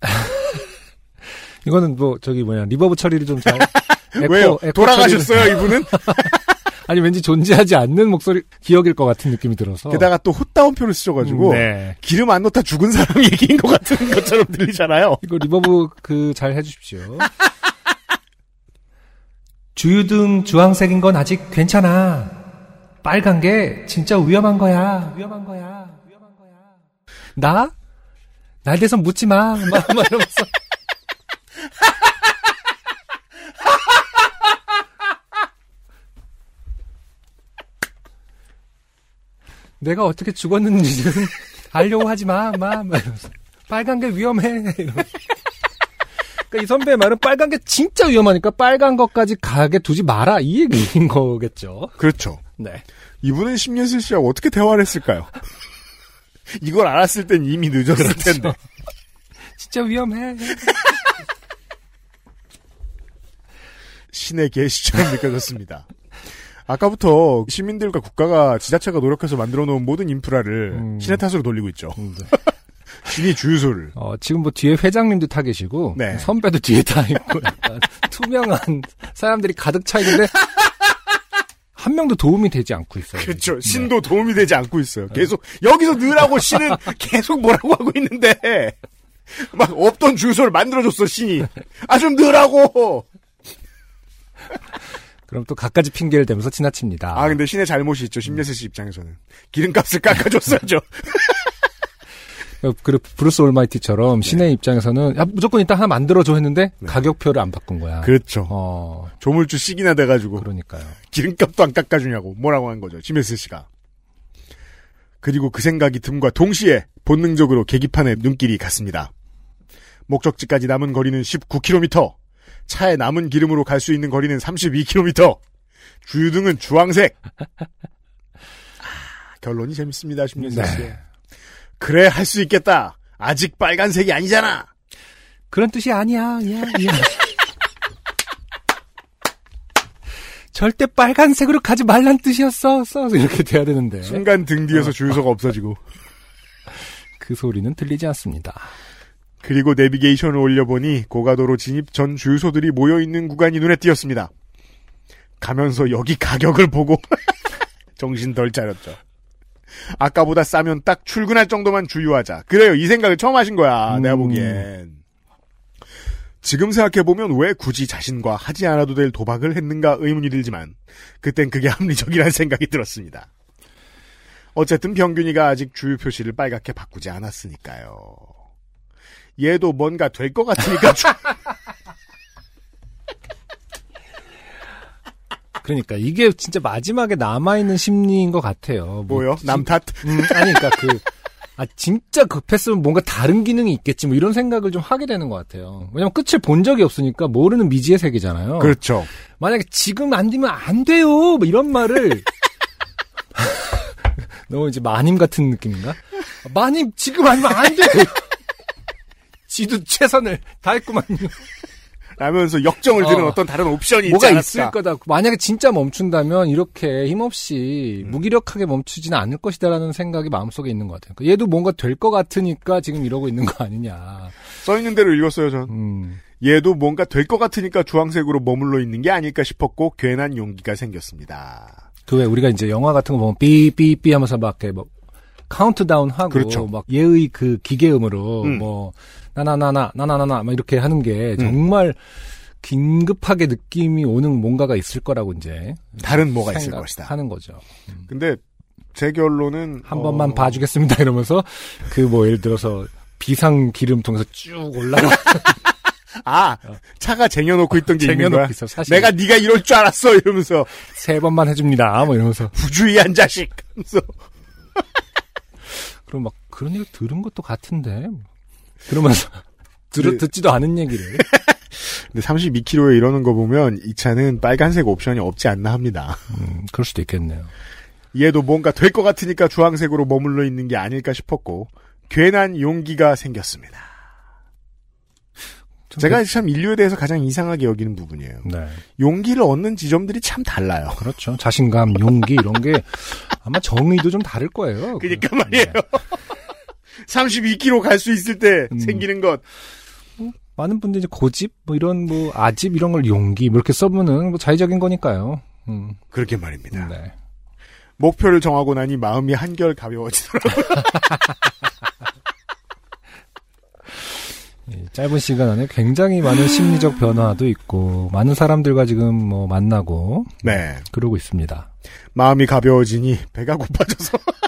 이거는 뭐 저기 뭐냐 reverb 처리를 좀 잘. 에코, 왜요? 에코 돌아가셨어요, 이분은? 아니 왠지 존재하지 않는 목소리 기억일 것 같은 느낌이 들어서. 게다가 또 홑따옴표를 쓰셔가지고 네. 기름 안 넣다 죽은 사람 얘기인 것 같은 것처럼 들리잖아요. 이거 reverb 그 잘 해주십시오. 주유등 주황색인 건 아직 괜찮아. 빨간 게 진짜 위험한 거야. 위험한 거야. 위험한 거야. 나? 날 대선 묻지 마. 막, 막 이러면서. 내가 어떻게 죽었는지는 알려고 하지 마, 마, 막 이러면서. 빨간 게 위험해. 이러면서. 그러니까 이 선배의 말은 빨간 게 진짜 위험하니까 빨간 것까지 가게 두지 마라. 이 얘기인 거겠죠. 그렇죠. 네. 이분은 심예슬 씨하고 어떻게 대화를 했을까요? 이걸 알았을 땐 이미 늦었을 텐데. 진짜 위험해. 신의 계시처럼 느껴졌습니다. 아까부터 시민들과 국가가 지자체가 노력해서 만들어 놓은 모든 인프라를 음. 신의 탓으로 돌리고 있죠. 음, 네. 신이 주유소를. 어, 지금 뭐 뒤에 회장님도 타 계시고 네. 선배도 뒤에 타 있고 투명한 사람들이 가득 차 있는데 한 명도 도움이 되지 않고 있어요. 그렇죠. 네. 신도 도움이 되지 않고 있어요. 계속 여기서 넣으라고 신은 계속 뭐라고 하고 있는데 막 없던 주유소를 만들어줬어 신이. 아 좀 넣으라고. 그럼 또 갖가지 핑계를 대면서 지나칩니다. 아 근데 신의 잘못이 있죠. 심예슬 씨 입장에서는 기름값을 깎아줬어야죠. 그리고 브루스 올마이티처럼 신의 입장에서는 야, 무조건 이따 하나 만들어줘 했는데 가격표를 안 바꾼 거야. 그렇죠. 어, 조물주 씩이나 돼가지고 그러니까요. 기름값도 안 깎아주냐고 뭐라고 한 거죠. 심예슬 씨가. 그리고 그 생각이 틈과 동시에 본능적으로 계기판에 눈길이 갔습니다. 목적지까지 남은 거리는 19km. 차에 남은 기름으로 갈 수 있는 거리는 32km. 주유등은 주황색. 아, 결론이 재밌습니다, 심예슬 씨. 네. 그래 할 수 있겠다. 아직 빨간색이 아니잖아. 그런 뜻이 아니야. 야, 야. 절대 빨간색으로 가지 말란 뜻이었어. 써 이렇게 돼야 되는데 순간 등 뒤에서 주유소가 없어지고. 그 소리는 들리지 않습니다. 그리고 내비게이션을 올려보니 고가도로 진입 전 주유소들이 모여있는 구간이 눈에 띄었습니다. 가면서 여기 가격을 보고 정신 덜 차렸죠. 아까보다 싸면 딱 출근할 정도만 주유하자. 그래요. 이 생각을 처음 하신 거야. 음. 내가 보기엔. 지금 생각해보면 왜 굳이 자신과 하지 않아도 될 도박을 했는가 의문이 들지만 그땐 그게 합리적이라는 생각이 들었습니다. 어쨌든 병균이가 아직 주유 표시를 빨갛게 바꾸지 않았으니까요. 얘도 뭔가 될 것 같으니까 그러니까 이게 진짜 마지막에 남아 있는 심리인 것 같아요. 뭐 뭐요? 지- 남 탓? 음, 아니 그러니까 그 아, 진짜 급했으면 뭔가 다른 기능이 있겠지, 뭐 이런 생각을 좀 하게 되는 것 같아요. 왜냐면 끝을 본 적이 없으니까 모르는 미지의 세계잖아요. 그렇죠. 만약에 지금 안 되면 안 돼요! 뭐 이런 말을. 너무 이제 마님 같은 느낌인가? 마님, 지금 아니면 안 돼! 지도 최선을 다했구만요. 라면서 역정을 드는 어. 어. 떤 다른 옵션이 뭐가 있지 있을 않았을까? 거다. 만약에 진짜 멈춘다면 이렇게 힘없이 음. 무기력하게 멈추지는 않을 것이다라는 생각이 마음속에 있는 것 같아요. 그러니까 얘도 뭔가 될 것 같으니까 지금 이러고 있는 거 아니냐. 써 있는 대로 읽었어요, 전. 음. 얘도 뭔가 될 것 같으니까 주황색으로 머물러 있는 게 아닐까 싶었고 괜한 용기가 생겼습니다. 그 왜 우리가 이제 영화 같은 거 보면 삐삐삐 하면서 막 이렇게 뭐 카운트다운 하고 그렇죠. 막 얘의 그 기계음으로 음. 뭐 나나나나 나나나나 막 이렇게 하는 게 정말 긴급하게 느낌이 오는 뭔가가 있을 거라고 이제 다른 뭐가 있을 것이다. 하는 거죠. 근데 제 결론은 한 어, 번만 봐주겠습니다 이러면서 그 뭐 예를 들어서 비상 기름 통해서 쭉 올라가 아 차가 쟁여놓고 있던 게 있는 쟁여놓고 거야. 있어, 사실. 내가 네가 이럴 줄 알았어 이러면서 세 번만 해줍니다 뭐 이러면서 부주의한 자식. 하면서 그럼 막 그런 얘기 들은 것도 같은데 그러면서 들, 네. 듣지도 않은 얘기를 근데 32km에 이러는 거 보면 이 차는 빨간색 옵션이 없지 않나 합니다. 음, 그럴 수도 있겠네요. 얘도 뭔가 될 것 같으니까 주황색으로 머물러 있는 게 아닐까 싶었고 괜한 용기가 생겼습니다. 좀 제가 참 인류에 대해서 가장 이상하게 여기는 부분이에요. 그- 네 용기를 얻는 지점들이 참 달라요. 그렇죠 자신감 용기 이런 게 아마 정의도 좀 다를 거예요. 그러니까 말이에요. 32km 갈 수 있을 때 음. 생기는 것. 많은 분들이 이제 고집 뭐 이런 뭐 아집 이런 걸 용기 뭐 이렇게 써보는 뭐 자의적인 거니까요. 음, 그렇게 말입니다. 네. 목표를 정하고 나니 마음이 한결 가벼워지더라고요. 이 짧은 시간 안에 굉장히 많은 심리적 변화도 있고 많은 사람들과 지금 뭐 만나고 네. 그러고 있습니다. 마음이 가벼워지니 배가 고파져서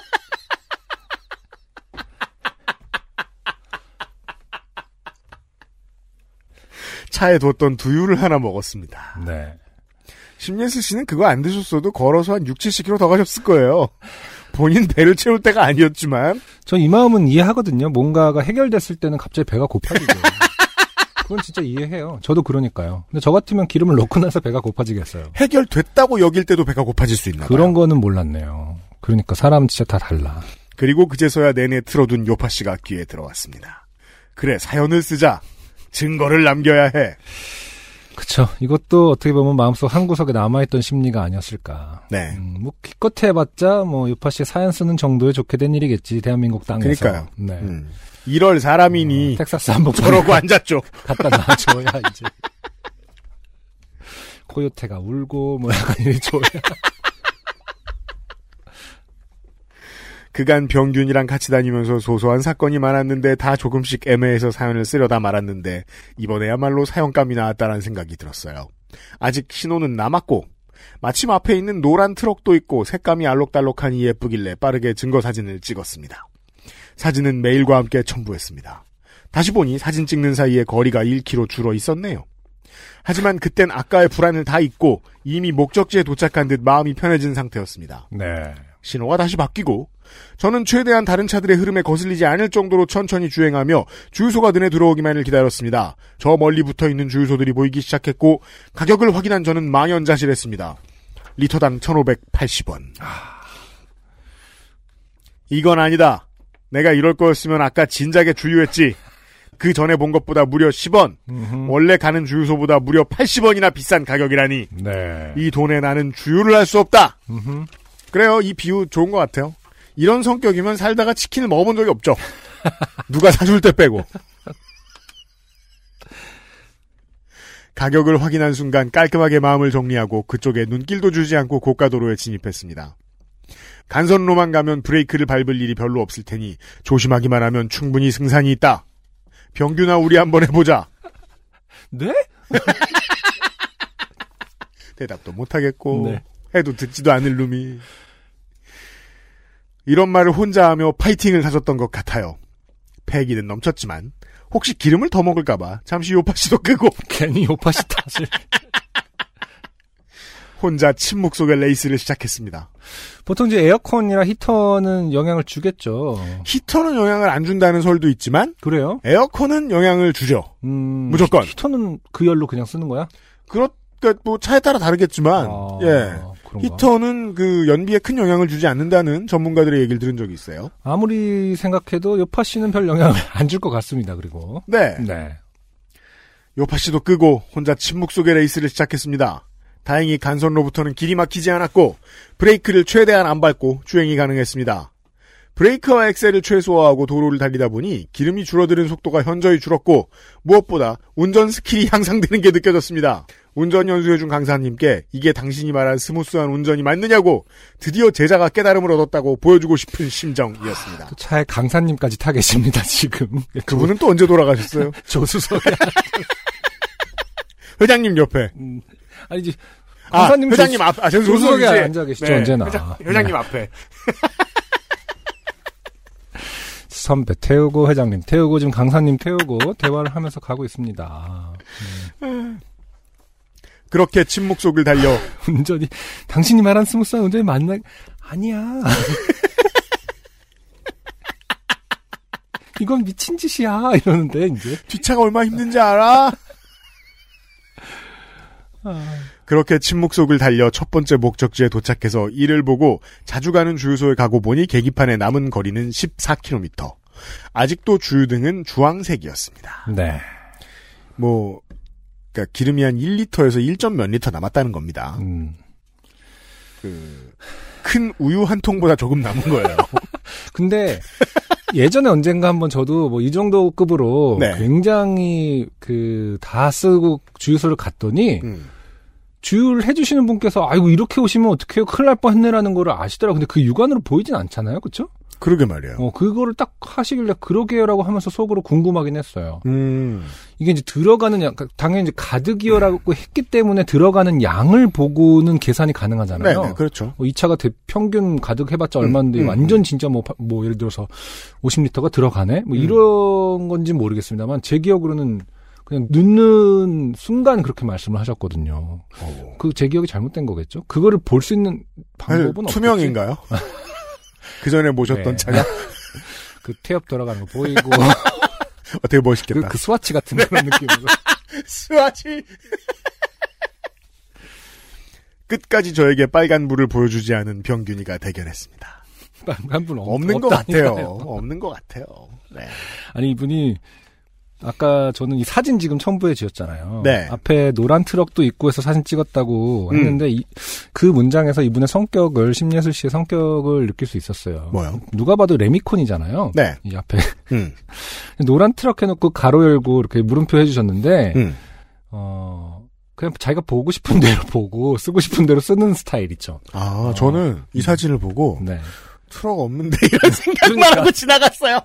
차에 뒀던 두유를 하나 먹었습니다. 네. 심예슬 씨는 그거 안 드셨어도 걸어서 한 6, 70km 더 가셨을 거예요. 본인 배를 채울 때가 아니었지만 전 이 마음은 이해하거든요. 뭔가가 해결됐을 때는 갑자기 배가 고파지죠. 그건 진짜 이해해요. 저도 그러니까요. 근데 저 같으면 기름을 넣고 나서 배가 고파지겠어요. 해결됐다고 여길 때도 배가 고파질 수 있나 봐요. 그런 거는 몰랐네요. 그러니까 사람은 진짜 다 달라. 그리고 그제서야 내내 틀어둔 요파 씨가 귀에 들어왔습니다. 그래 사연을 쓰자. 증거를 남겨야 해. 그쵸. 이것도 어떻게 보면 마음속 한 구석에 남아있던 심리가 아니었을까. 네. 음, 뭐 기껏 해봤자 뭐 유파 씨 사연 쓰는 정도에 좋게 된 일이겠지 대한민국 땅에서. 그러니까요. 네. 음. 이럴 사람이니 텍사스 한복 저러고 앉았죠. 갖다 놔줘야 이제. 코요테가 울고 뭐 약간 이래줘야. 그간 병균이랑 같이 다니면서 소소한 사건이 많았는데 다 조금씩 애매해서 사연을 쓰려다 말았는데 이번에야말로 사연감이 나왔다는 생각이 들었어요. 아직 신호는 남았고 마침 앞에 있는 노란 트럭도 있고 색감이 알록달록하니 예쁘길래 빠르게 증거 사진을 찍었습니다. 사진은 메일과 함께 첨부했습니다. 다시 보니 사진 찍는 사이에 거리가 1km 줄어 있었네요. 하지만 그땐 아까의 불안을 다 잊고 이미 목적지에 도착한 듯 마음이 편해진 상태였습니다. 네. 신호가 다시 바뀌고 저는 최대한 다른 차들의 흐름에 거슬리지 않을 정도로 천천히 주행하며 주유소가 눈에 들어오기만을 기다렸습니다. 저 멀리 붙어 있는 주유소들이 보이기 시작했고 가격을 확인한 저는 망연자실했습니다. 리터당 1,580원. 이건 아니다. 내가 이럴 거였으면 아까 진작에 주유했지. 그 전에 본 것보다 무려 10원. 음흠. 원래 가는 주유소보다 무려 80원이나 비싼 가격이라니. 네. 이 돈에 나는 주유를 할 수 없다. 음흠. 그래요. 이 비유 좋은 것 같아요. 이런 성격이면 살다가 치킨을 먹어본 적이 없죠. 누가 사줄 때 빼고. 가격을 확인한 순간 깔끔하게 마음을 정리하고 그쪽에 눈길도 주지 않고 고가도로에 진입했습니다. 간선로만 가면 브레이크를 밟을 일이 별로 없을 테니 조심하기만 하면 충분히 승산이 있다. 병규나 우리 한번 해보자. 네? 대답도 못하겠고 네. 해도 듣지도 않을 놈이 이런 말을 혼자 하며 파이팅을 하셨던 것 같아요. 패기는 넘쳤지만 혹시 기름을 더 먹을까봐 잠시 요파씨도 끄고 괜히 요파시 탓을. 혼자 침묵 속의 레이스를 시작했습니다. 보통 이제 에어컨이나 히터는 영향을 주겠죠. 히터는 영향을 안 준다는 설도 있지만 그래요? 에어컨은 영향을 주죠. 음, 무조건. 히- 히터는 그 열로 그냥 쓰는 거야? 그렇 그뭐 차에 따라 다르겠지만 아, 예 그런가? 히터는 그 연비에 큰 영향을 주지 않는다는 전문가들의 얘기를 들은 적이 있어요. 아무리 생각해도 요파 씨는 별 영향을 안 줄 것 같습니다. 그리고 네. 네. 요파 씨도 끄고 혼자 침묵 속의 레이스를 시작했습니다. 다행히 간선로부터는 길이 막히지 않았고 브레이크를 최대한 안 밟고 주행이 가능했습니다. 브레이크와 엑셀을 최소화하고 도로를 달리다 보니 기름이 줄어드는 속도가 현저히 줄었고 무엇보다 운전 skill이 향상되는 게 느껴졌습니다. 운전 연수해준 강사님께 이게 당신이 말한 smooth한 운전이 맞느냐고 드디어 제자가 깨달음을 얻었다고 보여주고 싶은 심정이었습니다. 또 차에 강사님까지 타 계십니다. 지금 그분은 또 언제 돌아가셨어요? 조수석에 회장님 옆에. 음, 아니지 아, 강사님 회장님 앞, 아, 저 조수석에 앉아 계시죠 언제나 회장, 회장님 네. 앞에. 선배 태우고 회장님 태우고 지금 강사님 태우고 대화를 하면서 가고 있습니다. 그렇게 침묵 속을 달려 운전이 당신이 말한 스무스한 운전이 맞나? 아니야. 이건 미친 짓이야 이러는데 이제 뒷차가 얼마나 힘든지 알아? 그렇게 침묵 속을 달려 첫 번째 목적지에 도착해서 이를 보고 자주 가는 주유소에 가고 보니 계기판에 남은 거리는 14km. 아직도 주유등은 주황색이었습니다. 네. 뭐, 그니까 기름이 한 1리터에서 1점 몇 리터 남았다는 겁니다. 음. 그, 큰 우유 한 통보다 조금 남은 거예요. 근데 예전에 언젠가 한번 저도 뭐 이 정도 급으로 네. 굉장히 그 다 쓰고 주유소를 갔더니 음. 주유를 해주시는 분께서 아이고 이렇게 오시면 어떡해요 큰일 날 뻔했네라는 거를 아시더라고 근데 그 육안으로 보이진 않잖아요 그쵸? 그러게 말이에요. 어 그거를 딱 하시길래 그러게요라고 하면서 속으로 궁금하긴 했어요 음. 이게 이제 들어가는 양 당연히 이제 가득이어라고 했기 때문에 들어가는 양을 보고는 계산이 네, 가능하잖아요 네, 그렇죠. 뭐이 차가 대- 평균 가득 해봤자 얼마인데 음, 음, 완전 진짜 뭐, 파- 뭐 예를 들어서 50리터가 들어가네? 음. 뭐 이런 건지 모르겠습니다만 제 기억으로는 그냥 늦는 순간 그렇게 말씀을 하셨거든요. 어. 그제 기억이 잘못된 거겠죠? 그거를 볼 수 있는 방법은 없겠지? 투명인가요? 그 전에 모셨던 네. 차가 그 태엽 들어가는 거 보이고 어떻게 그, 멋있겠다. 그 스와치 같은 그런 느낌으로 스와치. 끝까지 저에게 빨간 불을 보여주지 않은 병균이가 대견했습니다. 한분 없는 것 같아요. 없는 것 같아요. 네. 아니 이분이 아까 저는 이 사진 지금 첨부해 주셨잖아요. 네. 앞에 노란 트럭도 있고 해서 사진 찍었다고 음. 했는데 이- 그 문장에서 이분의 성격을 심예슬 씨의 성격을 느낄 수 있었어요. 뭐요? 누가 봐도 레미콘이잖아요. 네. 이 앞에 음. 노란 트럭 해놓고 가로 열고 이렇게 물음표 해주셨는데 음. 어 그냥 자기가 보고 싶은 대로 보고 쓰고 싶은 대로 쓰는 스타일이죠. 아, 저는 이 사진을 보고 네. 트럭 없는데 이런 생각만 그러니까. 하고 지나갔어요.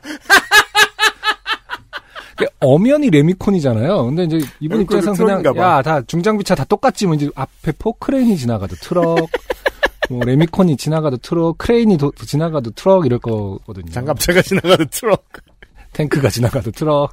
엄연히 레미콘이잖아요. 근데 이제 이분 입장에서는 그냥. 야 다 중장비차 다 똑같지 뭐 이제 앞에 포크레인이 지나가도 트럭, 뭐 레미콘이 지나가도 트럭, 크레인이 도- 지나가도 트럭 이럴 거거든요. 장갑차가 지나가도 트럭. 탱크가 지나가도 트럭.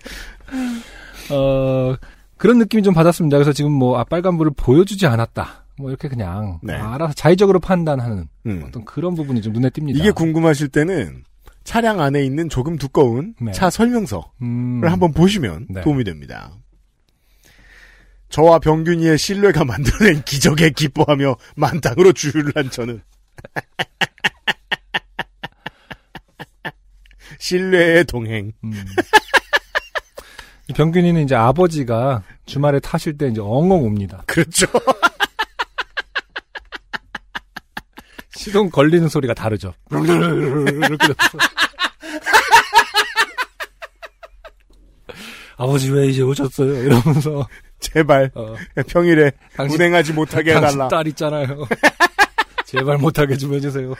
어 그런 느낌이 좀 받았습니다. 그래서 지금 뭐 아, 빨간불을 보여주지 않았다. 뭐 이렇게 그냥 네. 알아서 자의적으로 판단하는 음. 어떤 그런 부분이 좀 눈에 띕니다. 이게 궁금하실 때는 차량 안에 있는 조금 두꺼운 네. 차 설명서를 음, 한번 보시면 네. 도움이 됩니다. 저와 병균이의 신뢰가 만들어낸 기적에 기뻐하며 만땅으로 주유를 한 저는 신뢰의 동행. 음. 이 병균이는 이제 아버지가 주말에 타실 때 이제 엉엉 옵니다. 그렇죠. 시동 걸리는 소리가 다르죠. 이렇게. 아버지 왜 이제 오셨어요? 이러면서 제발 어, 평일에 당신- 운행하지 못하게 당신 해달라. 딸 있잖아요. 제발 못하게 좀 해주세요.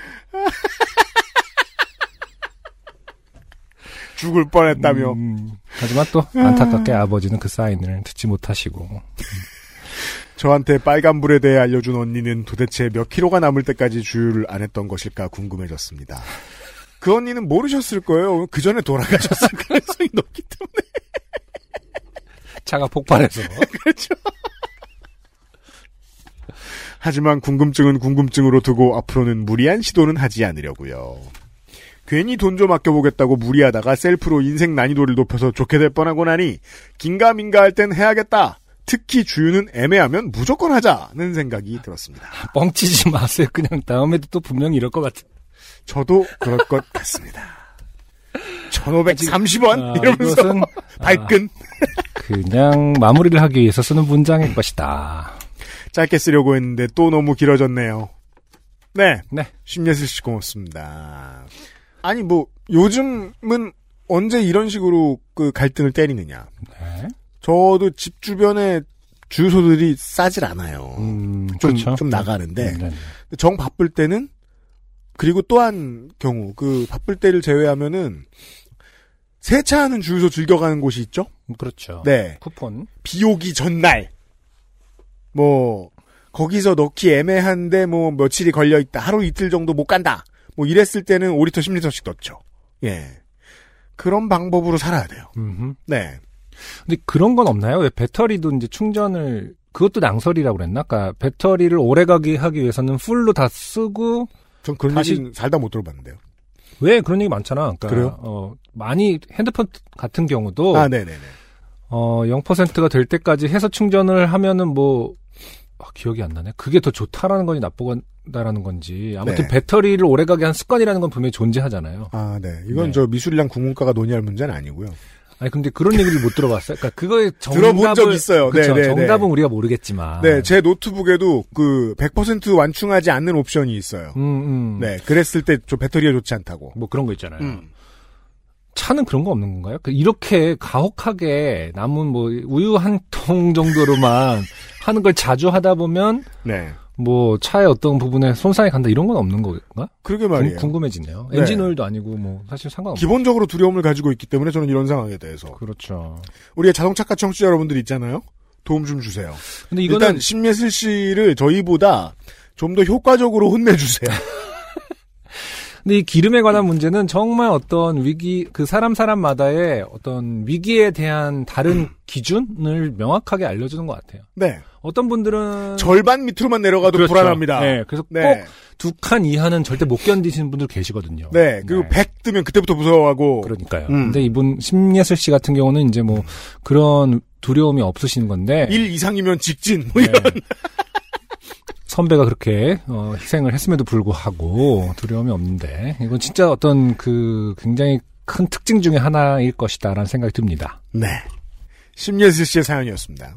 죽을 뻔했다며. 음, 하지만 또 안타깝게 아버지는 그 사인을 듣지 못하시고 저한테 빨간불에 대해 알려준 언니는 도대체 몇 킬로가 남을 때까지 주유를 안 했던 것일까 궁금해졌습니다. 그 언니는 모르셨을 거예요. 그 전에 돌아가셨을 가능성이 높기 때문에. 차가 폭발해서 그렇죠. 하지만 궁금증은 궁금증으로 두고 앞으로는 무리한 시도는 하지 않으려고요. 괜히 돈 좀 아껴보겠다고 무리하다가 셀프로 인생 난이도를 높여서 좋게 될 뻔하고 나니 긴가민가 할 땐 해야겠다. 특히 주유는 애매하면 무조건 하자는 생각이 들었습니다. 뻥치지 마세요. 그냥 다음에도 또 분명히 이럴 것 같아. 저도 그럴 것 같습니다. 1530원? 아, 이러면서 이것은 발끈. 그냥 마무리를 하기 위해서 쓰는 문장일 것이다. 짧게 쓰려고 했는데 또 너무 길어졌네요. 네. 네. 심예슬 씨 고맙습니다. 아니 뭐 요즘은 언제 이런 식으로 그 갈등을 때리느냐. 네. 저도 집 주변에 주유소들이 싸질 않아요. 음, 좀, 그렇죠. 좀 나가는데 네, 네. 정 바쁠 때는 그리고 또한 경우 그 바쁠 때를 제외하면은 세차하는 주유소 즐겨가는 곳이 있죠. 그렇죠. 네. 쿠폰. 비 오기 전날 뭐 거기서 넣기 애매한데 뭐 며칠이 걸려 있다 하루 이틀 정도 못 간다 뭐 이랬을 때는 5리터 10리터씩 넣죠 예 그런 방법으로 살아야 돼요 음흠. 네 근데 그런 건 없나요? 왜 배터리도 이제 충전을 그것도 낭설이라고 그랬나? 그러니까 배터리를 오래 가게 하기 위해서는 풀로 다 쓰고 전 그런 다시- 살다 못 들어봤는데요 왜 그런 얘기 많잖아. 그러니까 그래요? 어, 많이 핸드폰 같은 경우도 아 네네네 어 0%가 될 때까지 해서 충전을 하면은 뭐 아, 기억이 안 나네. 그게 더 좋다라는 건지 나쁘다라는 건지 아무튼 네. 배터리를 오래 가게 한 습관이라는 건 분명히 존재하잖아요. 아 네 이건 네. 저 미술이랑 국문과가 논의할 문제는 아니고요 아니 근데 그런 얘기를 못 들어봤어요. 그러니까 그거의 정답을 들어본 적 있어요 그쵸, 네네네 정답은 우리가 모르겠지만. 네 제 노트북에도 그 100% 완충하지 않는 옵션이 있어요 음, 음. 네 그랬을 때 저 배터리가 좋지 않다고 뭐 그런 거 있잖아요. 음. 차는 그런 거 없는 건가요? 그 이렇게 가혹하게 남은 뭐 우유 한 통 정도로만 하는 걸 자주 하다 보면 네. 뭐 차의 어떤 부분에 손상이 간다 이런 건 없는 건가? 그러게 말이에요. 궁, 금해지네요 네. 엔진 오일도 아니고 뭐 사실 상관없고. 기본적으로 두려움을 가지고 있기 때문에 저는 이런 상황에 대해서 그렇죠. 우리의 자동차과 청취자 여러분들 있잖아요. 도움 좀 주세요. 근데 이거는 일단 신예슬 씨를 저희보다 좀 더 효과적으로 혼내주세요. 근데 이 기름에 관한 문제는 정말 어떤 위기 그 사람 사람마다의 어떤 위기에 대한 다른 기준을 명확하게 알려주는 것 같아요. 네. 어떤 분들은 절반 밑으로만 내려가도 그렇죠. 불안합니다. 네, 그래서 네. 꼭두 칸 이하는 절대 못 견디시는 분들 계시거든요. 네. 그리고 100 뜨면 그때부터 무서워하고. 그러니까요. 음. 근데 이분 심예슬 씨 같은 경우는 이제 뭐 그런 두려움이 없으신 건데 1 이상이면 직진. 뭐 네. 이런. 선배가 그렇게 어, 희생을 했음에도 불구하고 두려움이 없는데 이건 진짜 어떤 그 굉장히 큰 특징 중에 하나일 것이다라는 생각이 듭니다. 네. 심예슬 씨의 사연이었습니다.